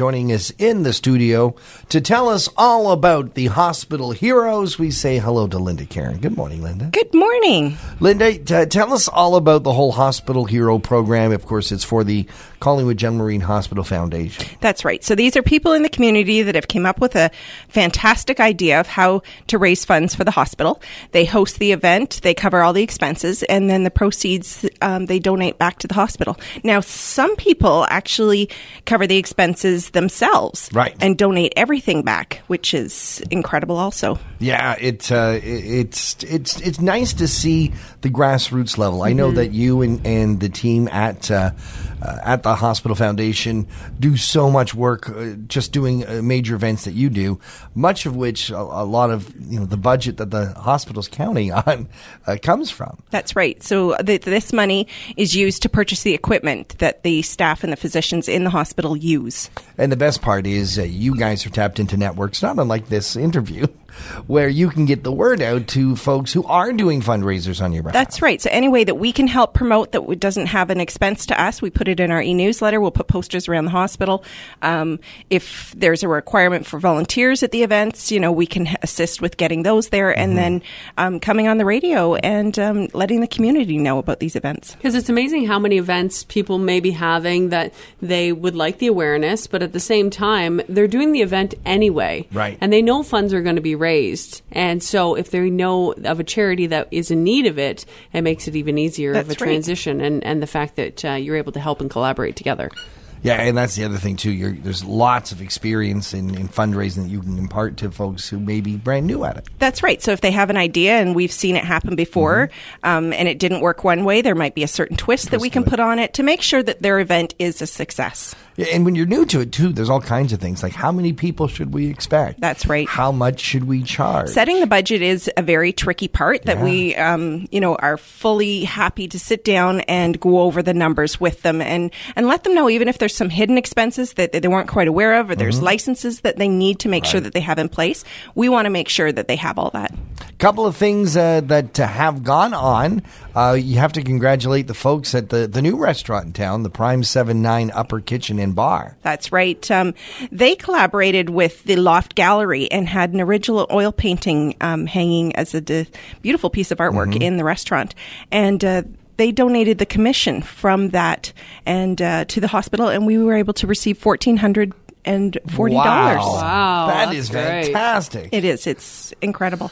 joining us in the studio to tell us all about the hospital heroes. We say hello to Linda Caron. Good morning, Linda. Good morning. Linda, t- tell us all about the whole hospital hero program. Of course, it's for the Collingwood General Marine Hospital Foundation. That's right. So these are people in the community that have came up with a fantastic idea of how to raise funds for the hospital. They host the event, they cover all the expenses, and then the proceeds um, they donate back to the hospital. Now, some people actually cover the expenses themselves, Right. and donate everything back, which is incredible. Also, Yeah, it, uh, it it's it's it's nice to see the grassroots level. I know that you and, and the team at uh, uh, at the hospital foundation do so much work, uh, just doing uh, major events that you do. Much of which a, a lot of you know the budget that the hospital's counting on uh, comes from. That's right. So th- this money is used to purchase the equipment that the staff and the physicians in the hospital use. And the best part is uh, you guys are tapped into networks, not unlike this interview, where you can get the word out to folks who are doing fundraisers on your behalf. That's right. So any way that we can help promote that doesn't have an expense to us, we put it in our e-newsletter. We'll put posters around the hospital. Um, if there's a requirement for volunteers at the events, you know, we can assist with getting those there, and then um, coming on the radio and um, letting the community know about these events. Because it's amazing how many events people may be having that they would like the awareness, but at the same time, they're doing the event anyway. Right. And they know funds are going to be raised. And so if they know of a charity that is in need of it, it makes it even easier of a That's right. transition and, and the fact that uh, you're able to help and collaborate together. Yeah, and that's the other thing too. You're, there's lots of experience in, in fundraising that you can impart to folks who may be brand new at it. That's right. So if they have an idea and we've seen it happen before, um, and it didn't work one way, there might be a certain twist, that we can it. put on it to make sure that their event is a success. Yeah, and when you're new to it too, there's all kinds of things like how many people should we expect? That's right. How much should we charge? Setting the budget is a very tricky part that we, um, you know, are fully happy to sit down and go over the numbers with them and, and let them know even if there's some hidden expenses that they weren't quite aware of or there's licenses that they need to make sure that they have in place. We want to make sure that they have all that. A couple of things uh, that uh, have gone on. Uh, you have to congratulate the folks at the, the new restaurant in town, the Prime Seven Nine Upper Kitchen and Bar. That's right. Um, they collaborated with the Loft Gallery and had an original oil painting um, hanging as a d- beautiful piece of artwork in the restaurant, and. Uh, they donated the commission from that and uh, to the hospital, and we were able to receive fourteen hundred and forty dollars. Wow, Wow, that's is great. fantastic. It is. It's incredible.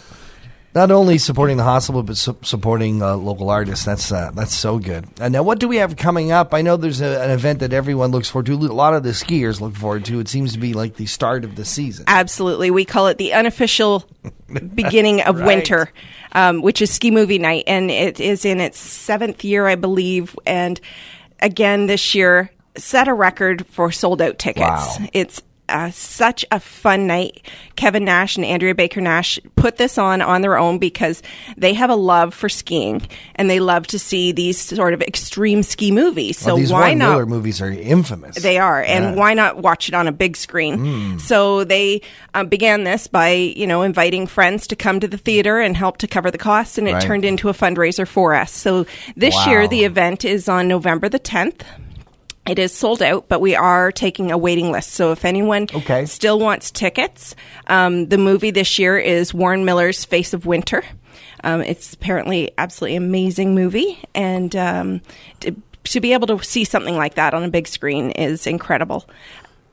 Not only supporting the hospital, but su- supporting uh, local artists. That's uh, that's so good. And now, what do we have coming up? I know there's a, an event that everyone looks forward to. A lot of the skiers look forward to. It seems to be like the start of the season. Absolutely. We call it the unofficial beginning of Right. winter, um, which is Ski Movie Night. And it is in its seventh year, I believe. And again, this year, set a record for sold out tickets. Wow. It's uh, such a fun night. Kevin Nash and Andrea Baker Nash put this on on their own because they have a love for skiing and they love to see these sort of extreme ski movies. So Well, these why Warren not? Miller movies are infamous. They are, and Yeah. Why not watch it on a big screen? So they um, began this by you know inviting friends to come to the theater and help to cover the costs, and it Right. turned into a fundraiser for us. So this Wow. year the event is on November the tenth. It is sold out, but we are taking a waiting list. So if anyone Okay. still wants tickets, um, the movie this year is Warren Miller's Face of Winter. Um, it's apparently absolutely amazing movie, and um, to, to be able to see something like that on a big screen is incredible.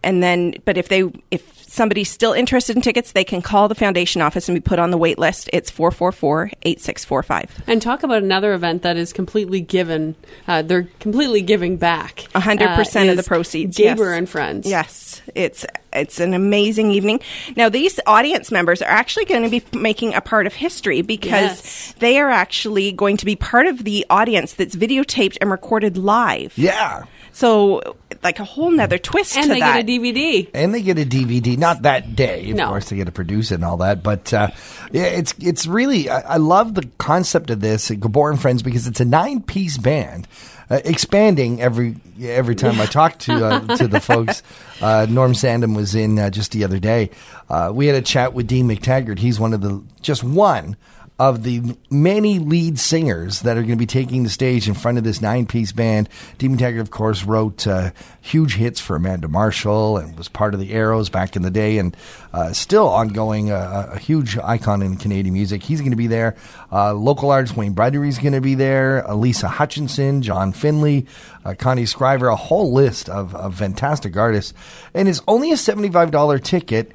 And then, but if they if somebody's still interested in tickets, they can call the foundation office and be put on the wait list. It's 444-8645. And talk about another event that is completely given. Uh, they're completely giving back. A hundred uh, percent of the proceeds. Gabor yes. and friends. Yes, it's it's an amazing evening. Now these audience members are actually going to be making a part of history because Yes. they are actually going to be part of the audience that's videotaped and recorded live. Yeah. So like a whole nother twist And to they that. get a DVD. and they get a DVD. Not that day, of No. course. They get to produce it and all that. But uh, yeah, it's it's really. I, I love the concept of this at Gabor and Friends because it's a nine piece band. Uh, expanding every every time I talk to uh, to the folks. Uh, Norm Sandham was in uh, just the other day. Uh, we had a chat with Dean McTaggart. He's one of the just one of the many lead singers that are going to be taking the stage in front of this nine piece band. Dean McTaggart, of course, wrote uh, huge hits for Amanda Marshall and was part of the Arrows back in the day and uh, still ongoing, uh, a huge icon in Canadian music. He's going to be there. Uh, local artist Wayne Bradbury is going to be there. Lisa Hutchinson, John Finley, uh, Connie Scriver, a whole list of, of fantastic artists. And it's only a $75 ticket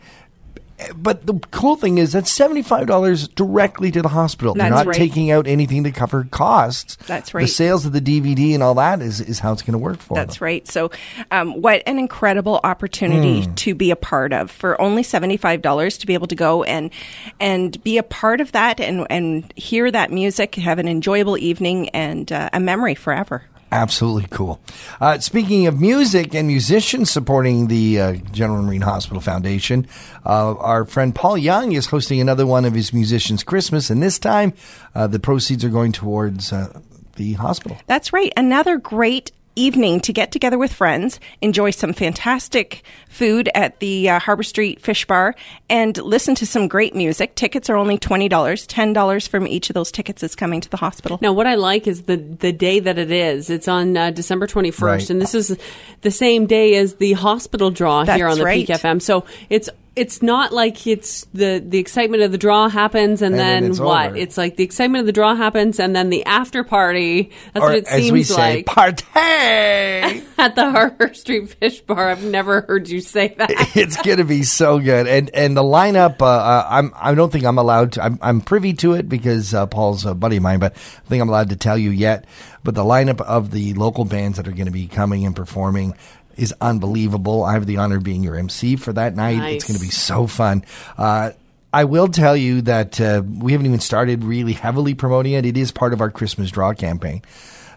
but the cool thing is that's seventy-five dollars directly to the hospital. They're not right. taking out anything to cover costs. That's right. The sales of the DVD and all that is, is how it's going to work for them. That's them. right. So, um, what an incredible opportunity Hmm. to be a part of for only seventy five dollars to be able to go and and be a part of that and and hear that music, have an enjoyable evening and uh, a memory forever. Absolutely cool. Uh, speaking of music and musicians supporting the uh, General Marine Hospital Foundation, uh, our friend Paul Young is hosting another one of his musicians' Christmas, and this time uh, the proceeds are going towards uh, the hospital. That's right. Another great evening to get together with friends, enjoy some fantastic food at the uh, Harbor Street Fish Bar, and listen to some great music. Tickets are only $20. $10 from each of those tickets is coming to the hospital. Now, what I like is the the day that it is. It's on uh, December 21st, Right. and this is the same day as the hospital draw here on the right. Peak FM. So it's it's not like it's the the excitement of the draw happens and, And then then, it's what? over. It's like the excitement of the draw happens and then the after party. That's or what it as seems we say, like party. at the Harbor Street Fish Bar. I've never heard you say that. it's going to be so good, and and the lineup. Uh, uh, I'm I don't think I'm allowed to. I'm, I'm privy to it because uh, Paul's a buddy of mine, but I think I'm allowed to tell you yet. But the lineup of the local bands that are going to be coming and performing is unbelievable. I have the honor of being your MC for that night. It's going to be so fun. Uh, I will tell you that uh, we haven't even started really heavily promoting it. It is part of our Christmas draw campaign.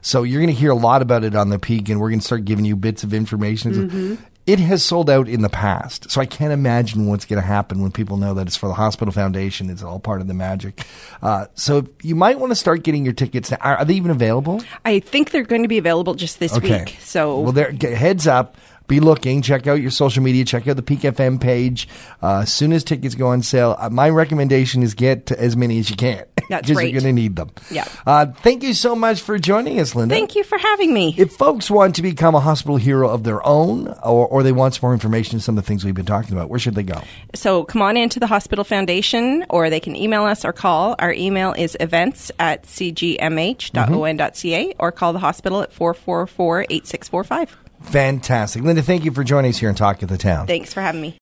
So you're going to hear a lot about it on the peak, and we're going to start giving you bits of information. It has sold out in the past, so I can't imagine what's going to happen when people know that it's for the hospital foundation. It's all part of the magic. Uh, so you might want to start getting your tickets. Now. Are, are they even available? I think they're going to be available just this week. So well, there. Heads up. Be looking. Check out your social media. Check out the Peak FM page. Uh, as soon as tickets go on sale, uh, my recommendation is get as many as you can. That's because right. you're going to need them. Yeah. Uh, thank you so much for joining us, Linda. thank you for having me. If folks want to become a hospital hero of their own, or, or they want some more information on some of the things we've been talking about, where should they go? So come on into the Hospital Foundation, or they can email us or call. Our email is events at cgmh.on.ca, or call the hospital at 444 8645. Fantastic. Linda, thank you for joining us here on Talk of the Town. Thanks for having me.